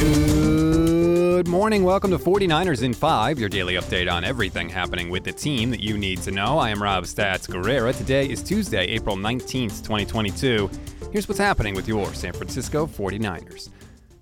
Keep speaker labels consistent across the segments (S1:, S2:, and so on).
S1: Good morning. Welcome to 49ers in 5, your daily update on everything happening with the team that you need to know. I am Rob Stats Guerrera. Today is Tuesday, April 19th, 2022. Here's what's happening with your San Francisco 49ers.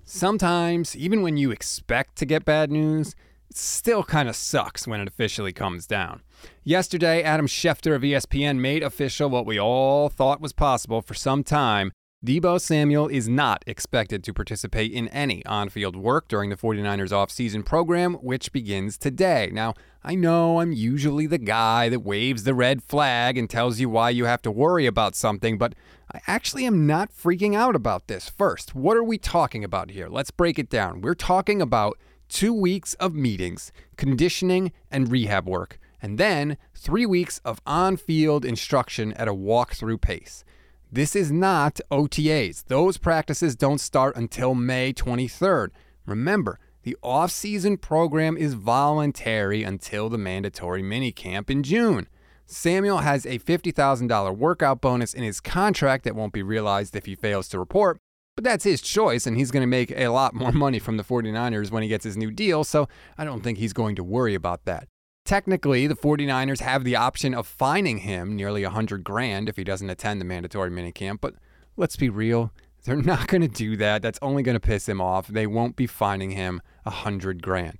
S1: Sometimes, even when you expect to get bad news, it still kind of sucks when it officially comes down. Yesterday, Adam Schefter of ESPN made official what we all thought was possible for some time Deebo Samuel is not expected to participate in any on field work during the 49ers offseason program, which begins today. Now, I know I'm usually the guy that waves the red flag and tells you why you have to worry about something, but I actually am not freaking out about this. First, what are we talking about here? Let's break it down. We're talking about two weeks of meetings, conditioning, and rehab work, and then three weeks of on field instruction at a walkthrough pace. This is not OTAs. Those practices don't start until May 23rd. Remember, the off-season program is voluntary until the mandatory minicamp in June. Samuel has a $50,000 workout bonus in his contract that won't be realized if he fails to report, but that's his choice, and he's going to make a lot more money from the 49ers when he gets his new deal, so I don't think he's going to worry about that. Technically, the 49ers have the option of fining him nearly 100 grand if he doesn't attend the mandatory minicamp, but let's be real, they're not going to do that. That's only going to piss him off. They won't be fining him 100 grand.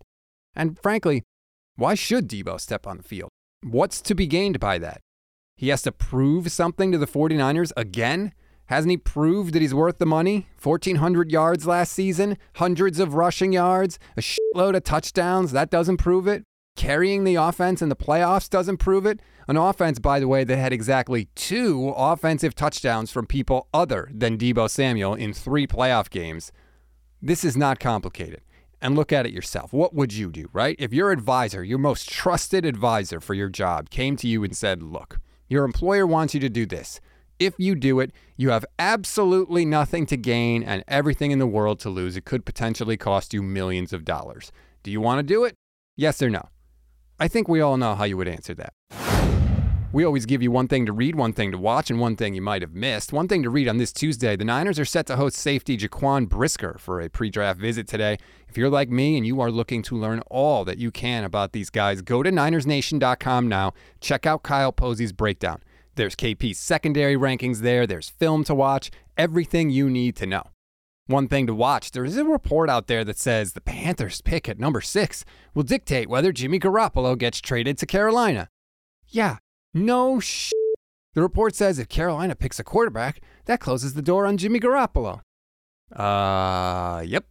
S1: And frankly, why should Deebo step on the field? What's to be gained by that? He has to prove something to the 49ers again? Hasn't he proved that he's worth the money? 1,400 yards last season, hundreds of rushing yards, a shitload of touchdowns. That doesn't prove it carrying the offense in the playoffs doesn't prove it. An offense, by the way, that had exactly two offensive touchdowns from people other than Deebo Samuel in three playoff games. This is not complicated. And look at it yourself. What would you do, right? If your advisor, your most trusted advisor for your job, came to you and said, Look, your employer wants you to do this. If you do it, you have absolutely nothing to gain and everything in the world to lose. It could potentially cost you millions of dollars. Do you want to do it? Yes or no? I think we all know how you would answer that. We always give you one thing to read, one thing to watch, and one thing you might have missed. One thing to read on this Tuesday the Niners are set to host safety Jaquan Brisker for a pre draft visit today. If you're like me and you are looking to learn all that you can about these guys, go to NinersNation.com now. Check out Kyle Posey's breakdown. There's KP's secondary rankings there, there's film to watch, everything you need to know one thing to watch. There is a report out there that says the Panthers' pick at number six will dictate whether Jimmy Garoppolo gets traded to Carolina. Yeah, no sh. The report says if Carolina picks a quarterback, that closes the door on Jimmy Garoppolo. Uh, yep,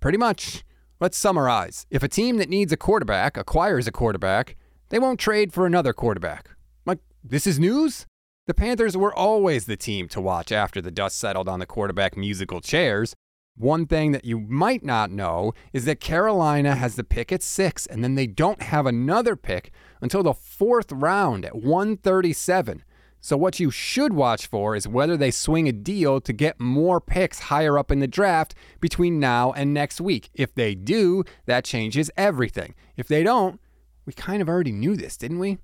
S1: pretty much. Let's summarize. If a team that needs a quarterback acquires a quarterback, they won't trade for another quarterback. Like, this is news? The Panthers were always the team to watch after the dust settled on the quarterback musical chairs. One thing that you might not know is that Carolina has the pick at six, and then they don't have another pick until the fourth round at 137. So, what you should watch for is whether they swing a deal to get more picks higher up in the draft between now and next week. If they do, that changes everything. If they don't, we kind of already knew this, didn't we?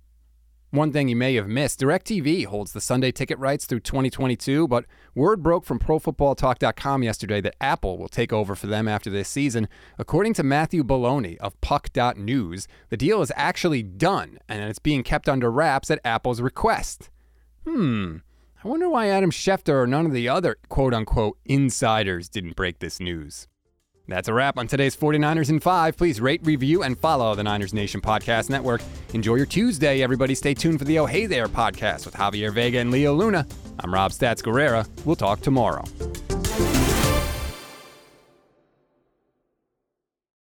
S1: One thing you may have missed DirecTV holds the Sunday ticket rights through 2022, but word broke from ProFootballTalk.com yesterday that Apple will take over for them after this season. According to Matthew Belloni of Puck.News, the deal is actually done and it's being kept under wraps at Apple's request. Hmm. I wonder why Adam Schefter or none of the other quote unquote insiders didn't break this news. That's a wrap on today's 49ers in 5. Please rate, review, and follow the Niners Nation Podcast Network. Enjoy your Tuesday, everybody. Stay tuned for the Oh Hey There podcast with Javier Vega and Leo Luna. I'm Rob Stats Guerrera. We'll talk tomorrow.